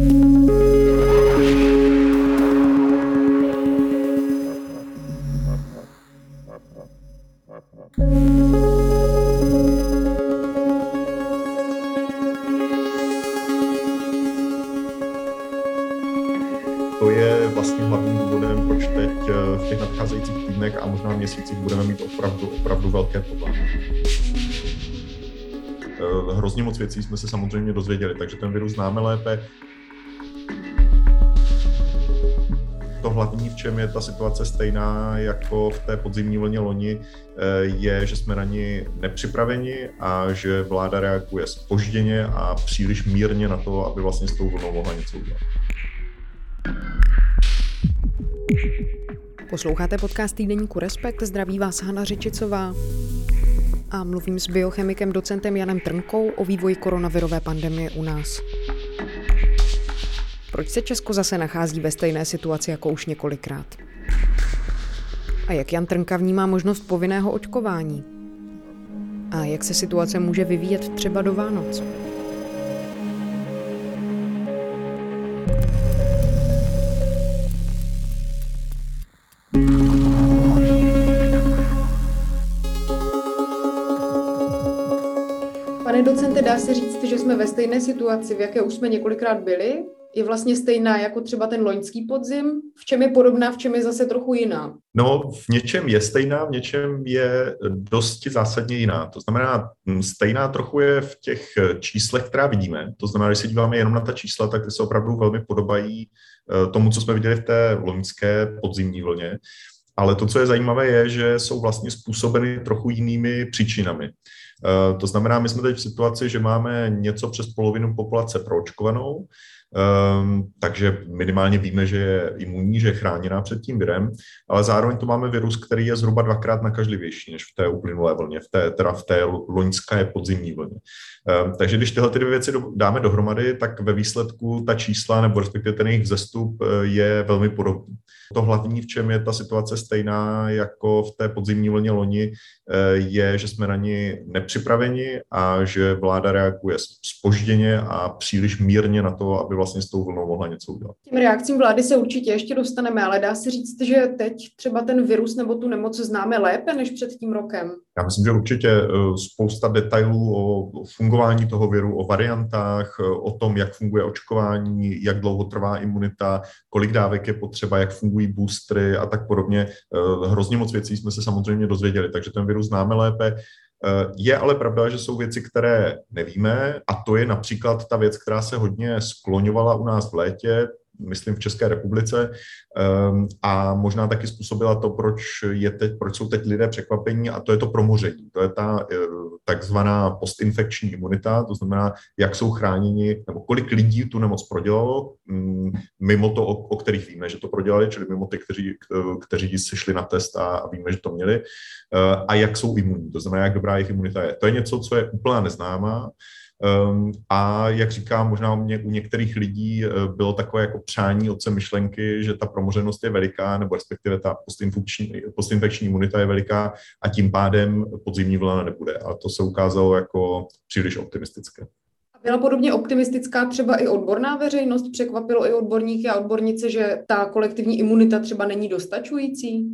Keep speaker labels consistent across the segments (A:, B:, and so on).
A: To je vlastně hlavním důvodem, proč teď eh, v těch nadcházejících týdnech a možná měsících budeme mít opravdu, opravdu velké problémy. Eh, hrozně moc věcí jsme se samozřejmě dozvěděli, takže ten virus známe lépe. To hlavní, v čem je ta situace stejná jako v té podzimní vlně loni, eh, je, že jsme na ní nepřipraveni a že vláda reaguje spožděně a příliš mírně na to, aby vlastně s tou vlnou mohla něco udělat.
B: Posloucháte podcast týdeníku Respekt, zdraví vás Hana Řičicová a mluvím s biochemikem docentem Janem Trnkou o vývoji koronavirové pandemie u nás. Proč se Česko zase nachází ve stejné situaci jako už několikrát? A jak Jan Trnka vnímá možnost povinného očkování? A jak se situace může vyvíjet třeba do Vánoc? Pane docente, dá se říct, že jsme ve stejné situaci, v jaké už jsme několikrát byli? Je vlastně stejná jako třeba ten loňský podzim? V čem je podobná, v čem je zase trochu jiná?
A: No, v něčem je stejná, v něčem je dosti zásadně jiná. To znamená, stejná trochu je v těch číslech, která vidíme. To znamená, když se díváme jenom na ta čísla, tak ty se opravdu velmi podobají eh, tomu, co jsme viděli v té loňské podzimní vlně. Ale to, co je zajímavé, je, že jsou vlastně způsobeny trochu jinými příčinami. Eh, to znamená, my jsme teď v situaci, že máme něco přes polovinu populace proočkovanou, ehm, takže minimálně víme, že je imunní, že je chráněná před tím virem, ale zároveň to máme virus, který je zhruba dvakrát nakažlivější než v té uplynulé vlně, v té, teda v té loňské podzimní vlně. Ehm, takže když tyhle ty dvě věci dáme dohromady, tak ve výsledku ta čísla nebo respektive ten jejich vzestup eh, je velmi podobný. To hlavní, v čem je ta situace stejná jako v té podzimní vlně loni, eh, je, že jsme na ní nepřipraveni a že vláda reaguje spožděně a příliš mírně na to, aby vlastně s tou vlnou mohla něco udělat.
B: Tím reakcím vlády se určitě ještě dostaneme, ale dá se říct, že teď třeba ten virus nebo tu nemoc známe lépe než před tím rokem.
A: Já myslím, že určitě eh, spousta detailů o fungování toho viru, o variantách, eh, o tom, jak funguje očkování, jak dlouho trvá imunita, kolik dávek je potřeba, jak fungují boostry a tak podobně. Eh, hrozně moc věcí jsme se samozřejmě dozvěděli, takže ten virus známe lépe. Je ale pravda, že jsou věci, které nevíme, a to je například ta věc, která se hodně skloňovala u nás v létě, myslím v České republice ehm, a možná taky způsobila to, proč, je teď, proč jsou teď lidé překvapení a to je to promoření. To je ta eh, takzvaná postinfekční imunita, to znamená, jak jsou chráněni, nebo kolik lidí tu nemoc prodělalo, mm, mimo to, o, o kterých víme, že to prodělali, čili mimo ty, kteří, kteří se šli na test a, a víme, že to měli, eh, a jak jsou imunní, to znamená, jak dobrá jejich imunita je. To je něco, co je úplně neznámá, a jak říkám, možná u některých lidí uh, bylo takové jako přání otce myšlenky, že ta promořenost je veliká, nebo respektive ta postinfekční, postinfekční imunita je veliká a tím pádem podzimní vlna nebude. A to se ukázalo jako příliš optimistické.
B: Byla podobně optimistická třeba i odborná veřejnost? Překvapilo i odborníky a odbornice, že ta kolektivní imunita třeba není dostačující?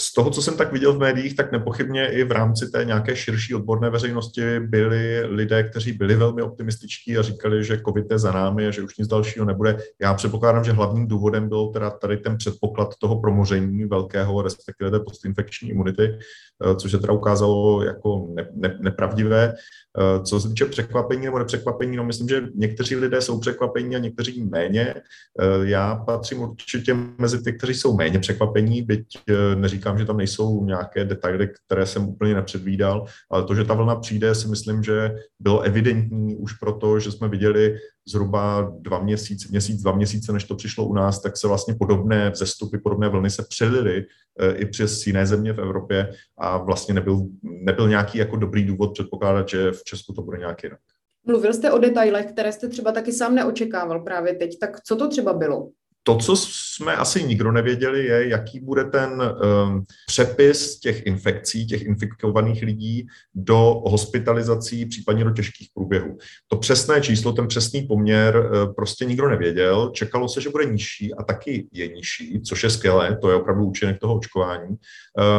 A: Z toho, co jsem tak viděl v médiích, tak nepochybně i v rámci té nějaké širší odborné veřejnosti byli lidé, kteří byli velmi optimističtí a říkali, že COVID je za námi a že už nic dalšího nebude. Já předpokládám, že hlavním důvodem byl teda tady ten předpoklad toho promoření velkého, respektive té postinfekční imunity, eh, což se teda ukázalo jako ne, ne, nepravdivé. Eh, co se týče překvapení nebo nepřekvapení, no myslím, že někteří lidé jsou překvapení a někteří méně. Eh, já patřím určitě mezi ty, kteří jsou méně překvapení, byť neříkám, neříkám, že tam nejsou nějaké detaily, které jsem úplně nepředvídal, ale to, že ta vlna přijde, si myslím, že bylo evidentní už proto, že jsme viděli zhruba dva měsíce, měsíc, dva měsíce, než to přišlo u nás, tak se vlastně podobné vzestupy, podobné vlny se přelily e, i přes jiné země v Evropě a vlastně nebyl, nebyl nějaký jako dobrý důvod předpokládat, že v Česku to bude nějak jinak.
B: Mluvil jste o detailech, které jste třeba taky sám neočekával právě teď. Tak co to třeba bylo?
A: To, co jsme asi nikdo nevěděli, je, jaký bude ten um, přepis těch infekcí, těch infikovaných lidí do hospitalizací, případně do těžkých průběhů. To přesné číslo, ten přesný poměr uh, prostě nikdo nevěděl. Čekalo se, že bude nižší a taky je nižší, což je skvělé, to je opravdu účinek toho očkování.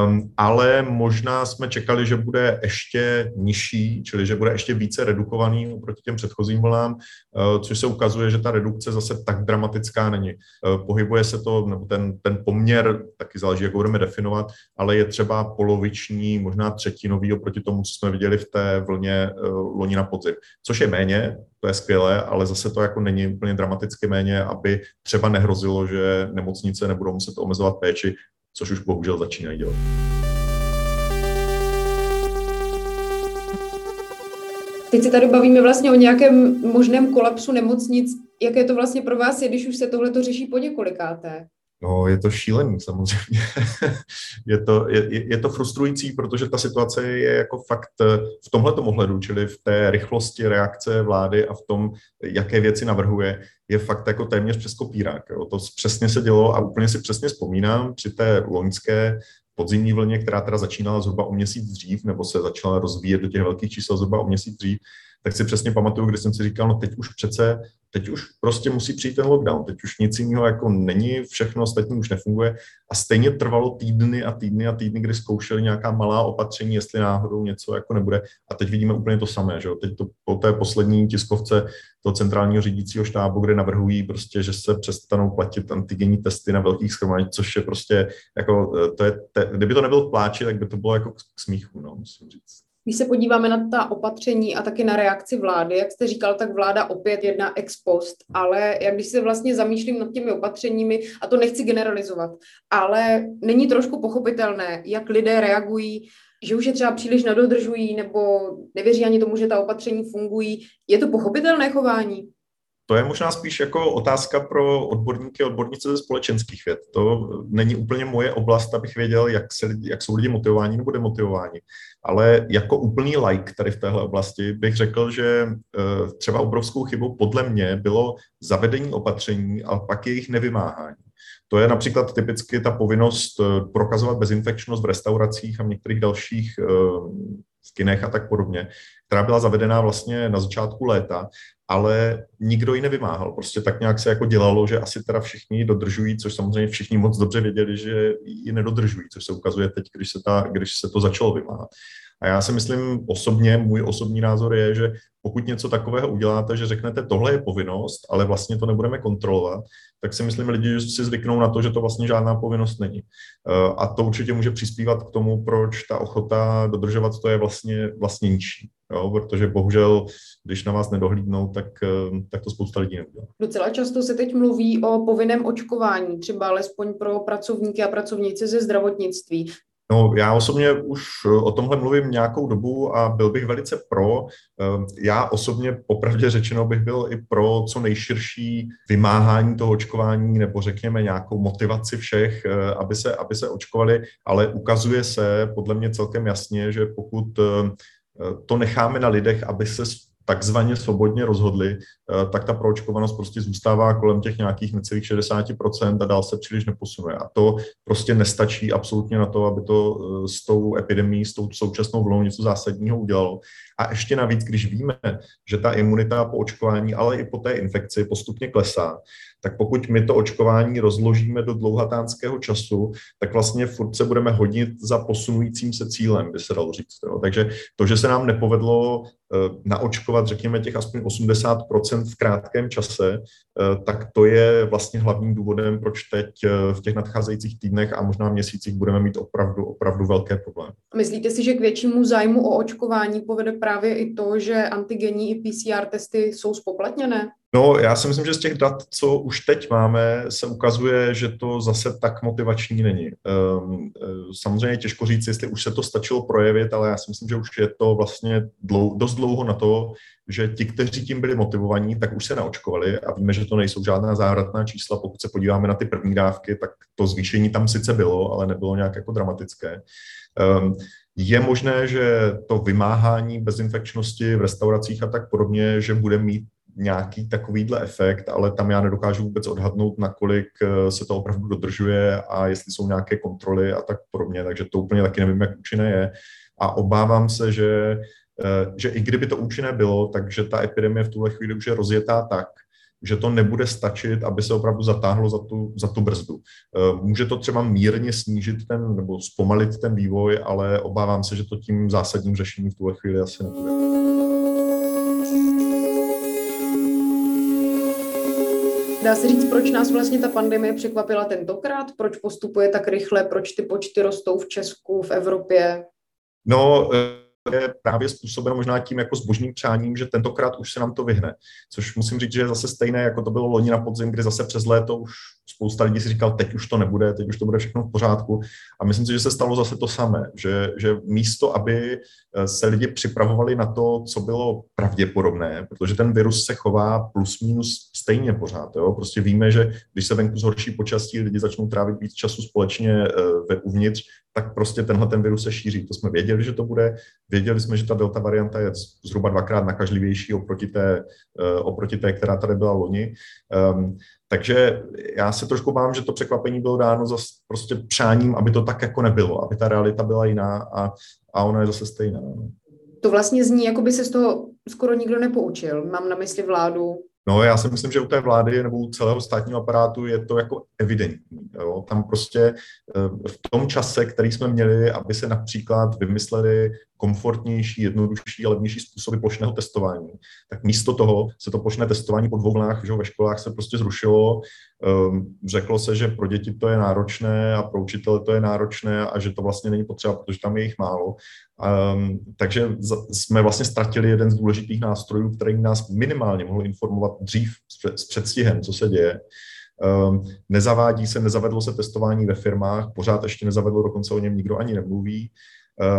A: Um, ale možná jsme čekali, že bude ještě nižší, čili že bude ještě více redukovaný oproti těm předchozím vlnám, uh, což se ukazuje, že ta redukce zase tak dramatická není. Eh, pohybuje se to, nebo ten, ten poměr, taky záleží, jak ho budeme definovat, ale je třeba poloviční, možná třetinový oproti tomu, co jsme viděli v té vlně uh, loni na podzim. Což je méně, to je skvělé, ale zase to jako není úplně dramaticky méně, aby třeba nehrozilo, že nemocnice nebudou muset omezovat péči, což už bohužel začínají dělat.
B: Teď se tady bavíme vlastně o nějakém možném kolapsu nemocnic. Jaké to vlastně pro vás je, když už se tohle to řeší po několikáté?
A: No, je to šílený samozřejmě. je, to, je, je to frustrující, protože ta situace je jako fakt v tomhle ohledu, čili v té rychlosti reakce vlády a v tom, jaké věci navrhuje, je fakt jako téměř přes kopírák. Jo. To přesně se dělo a úplně si přesně vzpomínám při té loňské podzimní vlně, která teda začínala zhruba o měsíc dřív, nebo se začala rozvíjet do těch velkých čísel zhruba o měsíc dřív, tak si přesně pamatuju, kdy jsem si říkal, no teď už přece, teď už prostě musí přijít ten lockdown, teď už nic jiného jako není, všechno ostatní už nefunguje. A stejně trvalo týdny a týdny a týdny, kdy zkoušeli nějaká malá opatření, jestli náhodou něco jako nebude. A teď vidíme úplně to samé, že jo, teď to po té poslední tiskovce toho centrálního řídícího štábu, kde navrhují prostě, že se přestanou platit antigenní testy na velkých schromážděních, což je prostě jako, to je, te, kdyby to nebyl pláči, tak by to bylo jako k smíchu, no, musím říct.
B: Když se podíváme na ta opatření a taky na reakci vlády, jak jste říkal, tak vláda opět jedna ex post, ale jak když se vlastně zamýšlím nad těmi opatřeními, a to nechci generalizovat, ale není trošku pochopitelné, jak lidé reagují, že už je třeba příliš nedodržují nebo nevěří ani tomu, že ta opatření fungují. Je to pochopitelné chování?
A: To je možná spíš jako otázka pro odborníky a odbornice ze společenských věd. To není úplně moje oblast, abych věděl, jak, se, jak jsou lidi motivováni nebo demotivováni. Ale jako úplný like tady v téhle oblasti bych řekl, že eh, třeba obrovskou chybou podle mě bylo zavedení opatření a pak jejich nevymáhání. To je například typicky ta povinnost eh, prokazovat bezinfekčnost v restauracích a v některých dalších eh, skinech a tak podobně, která byla zavedená vlastně na začátku léta, ale nikdo ji nevymáhal. Prostě tak nějak se jako dělalo, že asi teda všichni dodržují, což samozřejmě všichni moc dobře věděli, že ji nedodržují, což se ukazuje teď, když se, ta, když se to začalo vymáhat. A já si myslím osobně, můj osobní názor je, že pokud něco takového uděláte, že řeknete, tohle je povinnost, ale vlastně to nebudeme kontrolovat, tak si myslím, lidi si zvyknou na to, že to vlastně žádná povinnost není. Eh, a to určitě může přispívat k tomu, proč ta ochota dodržovat to je vlastně, vlastně nižší. Jo, protože bohužel, když na vás nedohlídnou, tak, eh, tak to spousta lidí neudělá.
B: Docela často se teď mluví o povinném očkování, třeba alespoň pro pracovníky a pracovnice ze zdravotnictví.
A: No, já osobně už eh, o tomhle mluvím nějakou dobu a byl bych velice pro. Eh, já osobně, popravdě řečeno, bych byl i pro co nejširší vymáhání toho očkování nebo řekněme nějakou motivaci všech, eh, aby se, aby se očkovali, ale ukazuje se podle mě celkem jasně, že pokud to necháme na lidech, aby se takzvaně svobodně rozhodli, eh, tak ta proočkovanost prostě zůstává kolem těch nějakých necelých 60% a dál se příliš neposunuje. A to prostě nestačí absolutně na to, aby to eh, s tou epidemí, s tou současnou vlnou něco zásadního udělalo. A ještě navíc, když víme, že ta imunita po očkování, ale i po té infekci postupně klesá, tak pokud my to očkování rozložíme do dlouhatánského času, tak vlastně furt se budeme hodit za posunujícím se cílem, by se dalo říct. Jo. Takže to, že se nám nepovedlo Eh, naočkovat, řekněme, těch aspoň 80% v krátkém čase, eh, tak to je vlastně hlavním důvodem, proč teď eh, v těch nadcházejících týdnech a možná měsících budeme mít opravdu, opravdu velké problémy.
B: Myslíte si, že k většímu zájmu o očkování povede právě i to, že antigenní i PCR testy jsou spoplatněné?
A: No, já si myslím, že z těch dat, co už teď máme, se ukazuje, že to zase tak motivační není. Um, samozřejmě těžko říct, jestli už se to stačilo projevit, ale já si myslím, že už je to vlastně dost dlouho na to, že ti, kteří tím byli motivovaní, tak už se naočkovali a víme, že to nejsou žádná závratná čísla. Pokud se podíváme na ty první dávky, tak to zvýšení tam sice bylo, ale nebylo nějak jako dramatické. Um, je možné, že to vymáhání bezinfekčnosti v restauracích a tak podobně, že bude mít nějaký takovýhle efekt, ale tam já nedokážu vůbec odhadnout, nakolik eh, se to opravdu dodržuje a jestli jsou nějaké kontroly a tak podobně, takže to úplně taky nevím, jak účinné je. A obávám se, že, eh, že i kdyby to účinné bylo, takže ta epidemie v tuhle chvíli už je rozjetá tak, že to nebude stačit, aby se opravdu zatáhlo za tu, za tu brzdu. Eh, může to třeba mírně snížit ten, nebo zpomalit ten vývoj, ale obávám se, že to tím zásadním řešením v tuhle chvíli asi nebude.
B: Dá se říct, proč nás vlastně ta pandemie překvapila tentokrát? Proč postupuje tak rychle? Proč ty počty rostou v Česku, v Evropě?
A: No, eh, je právě způsobeno možná tím jako zbožným přáním, že tentokrát už se nám to vyhne. Což musím říct, že je zase stejné, jako to bylo loni na podzim, kdy zase přes léto už spousta lidí si říkal, teď už to nebude, teď už to bude všechno v pořádku. A myslím si, že se stalo zase to samé, že, že místo, aby eh, se lidi připravovali na to, co bylo pravděpodobné, protože ten virus se chová plus minus stejně pořád. Jo? Prostě víme, že když se venku zhorší počasí, lidi začnou trávit víc času společně eh, ve uvnitř, tak prostě tenhle ten virus se šíří. To jsme věděli, že to bude. Věděli jsme, že ta delta varianta je zhruba dvakrát nakažlivější oproti té, eh, oproti té která tady byla loni. Um, takže já se trošku bám, že to překvapení bylo dáno zase prostě přáním, aby to tak jako nebylo, aby ta realita byla jiná a, a ona je zase stejná. No.
B: To vlastně zní, jako by se z toho skoro nikdo nepoučil. Mám na mysli vládu,
A: No, já si myslím, že u té vlády nebo u celého státního aparátu je to jako evidentní. Jo? Tam prostě eh, v tom čase, který jsme měli, aby se například vymysleli komfortnější, jednodušší a levnější způsoby plošného testování, tak místo toho se to plošné testování po dvou vlnách že ve školách se prostě zrušilo. Um, řeklo se, že pro děti to je náročné a pro učitele to je náročné a že to vlastně není potřeba, protože tam je jich málo. Um, takže jsme vlastně ztratili jeden z důležitých nástrojů, který nás minimálně mohl informovat dřív s předstihem, co se děje. Um, nezavádí se, nezavedlo se testování ve firmách, pořád ještě nezavedlo, dokonce o něm nikdo ani nemluví.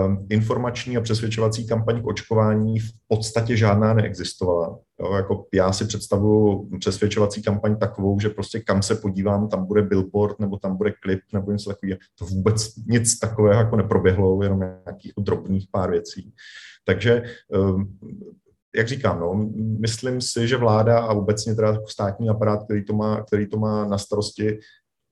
A: Um, informační a přesvědčovací kampaň k očkování v podstatě žádná neexistovala. Jo, jako já si představuju přesvědčovací kampaň takovou, že prostě kam se podívám, tam bude billboard nebo tam bude klip nebo něco takového. To vůbec nic takového jako neproběhlo, jenom nějakých drobných pár věcí. Takže um, jak říkám, no, myslím si, že vláda a obecně teda státní aparát, který to má, který to má na starosti,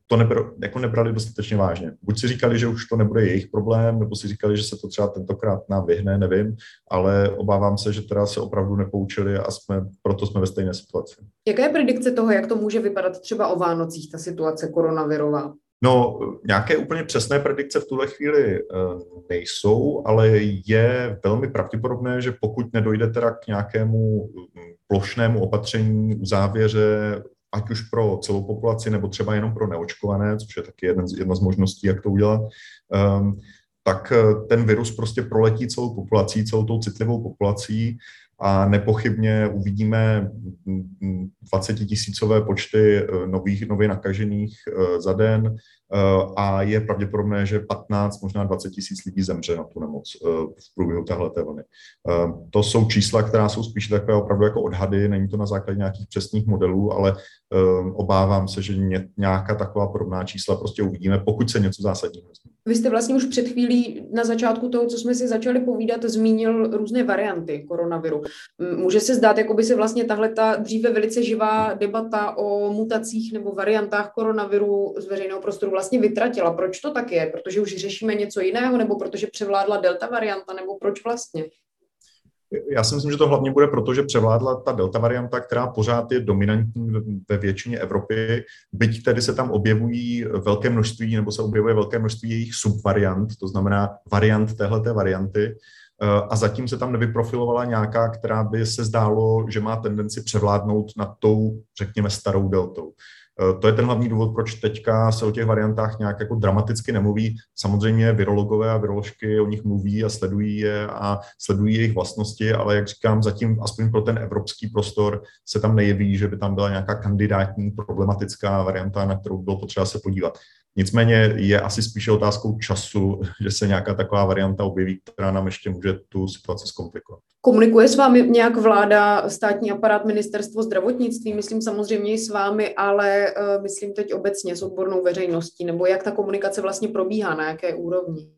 A: to nebr, jako nebrali dostatečně vážně. Buď si říkali, že už to nebude jejich problém, nebo si říkali, že se to třeba tentokrát nám vyhne, nevím, ale obávám se, že teda se opravdu nepoučili a jsme, proto jsme ve stejné situaci.
B: Jaká je predikce toho, jak to může vypadat třeba o Vánocích, ta situace koronavirová?
A: No, nějaké úplně přesné predikce v tuhle chvíli eh, nejsou, ale je velmi pravděpodobné, že pokud nedojde teda k nějakému hm, plošnému opatření u závěře ať už pro celou populaci nebo třeba jenom pro neočkované, což je taky jedna z, jedna z možností, jak to udělat, um, tak eh, ten virus prostě proletí celou populací, celou tou citlivou populací a nepochybně uvidíme 20 tisícové počty eh, nových, nově nakažených eh, za den a je pravděpodobné, že 15, možná 20 tisíc lidí zemře na tu nemoc v průběhu téhleté vlny. To jsou čísla, která jsou spíš takové opravdu jako odhady, není to na základě nějakých přesných modelů, ale obávám se, že nějaká taková podobná čísla prostě uvidíme, pokud se něco zásadního změní.
B: Vy jste vlastně už před chvílí na začátku toho, co jsme si začali povídat, zmínil různé varianty koronaviru. Může se zdát, jako by se vlastně tahle ta dříve velice živá debata o mutacích nebo variantách koronaviru z veřejného prostoru vlastně vytratila. Proč to tak je? Protože už řešíme něco jiného, nebo protože převládla delta varianta, nebo proč vlastně?
A: Já si myslím, že to hlavně bude proto, že převládla ta delta varianta, která pořád je dominantní ve většině Evropy, byť tedy se tam objevují velké množství, nebo se objevuje velké množství jejich subvariant, to znamená variant téhleté varianty, a zatím se tam nevyprofilovala nějaká, která by se zdálo, že má tendenci převládnout nad tou, řekněme, starou deltou. Eh, to je ten hlavní důvod, proč teďka se o těch variantách nějak jako dramaticky nemluví. Samozřejmě virologové a viroložky o nich mluví a sledují je a sledují jejich vlastnosti, ale jak říkám, zatím aspoň pro ten evropský prostor se tam nejeví, že by tam byla nějaká kandidátní problematická varianta, na kterou bylo potřeba se podívat. Nicméně je asi spíše otázkou času, že se nějaká taková varianta objeví, která nám ještě může tu situaci zkomplikovat.
B: Komunikuje s vámi nějak vláda, státní aparát, ministerstvo zdravotnictví, myslím samozřejmě i s vámi, ale uh, myslím teď obecně s odbornou veřejností, nebo jak ta komunikace vlastně probíhá, na jaké úrovni?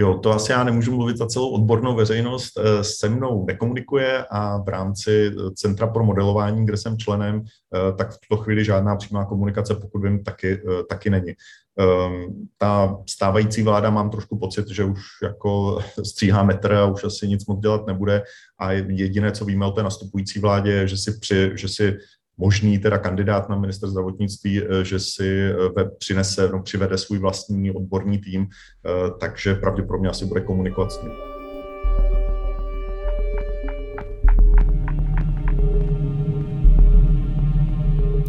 A: Jo, to asi já nemůžu mluvit za celou odbornou veřejnost. Eh, se mnou nekomunikuje a v rámci eh, Centra pro modelování, kde jsem členem, eh, tak v tuto chvíli žádná přímá komunikace, pokud vím, taky, taky není. Ehm, ta stávající vláda mám trošku pocit, že už jako stříhá metr a už asi nic moc dělat nebude a jediné, co víme o té nastupující vládě, je, že si, při, že si možný teda kandidát na minister zdravotnictví, eh, že si eh, přinese, no, přivede svůj vlastní odborný tým, eh, takže pravděpodobně asi bude komunikovat s ním.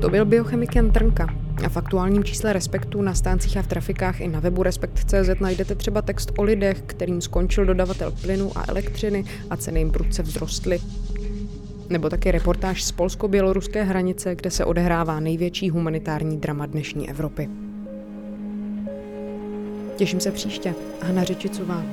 B: To byl biochemik Jan Trnka. A v aktuálním čísle Respektu na stáncích a v trafikách i na webu Respekt.cz najdete třeba text o lidech, kterým skončil dodavatel plynu a elektřiny a ceny jim prudce vzrostly. Nebo taky reportáž z polsko-běloruské hranice, kde se odehrává největší humanitární drama dnešní Evropy. Těším se příště. Hana Řečicová.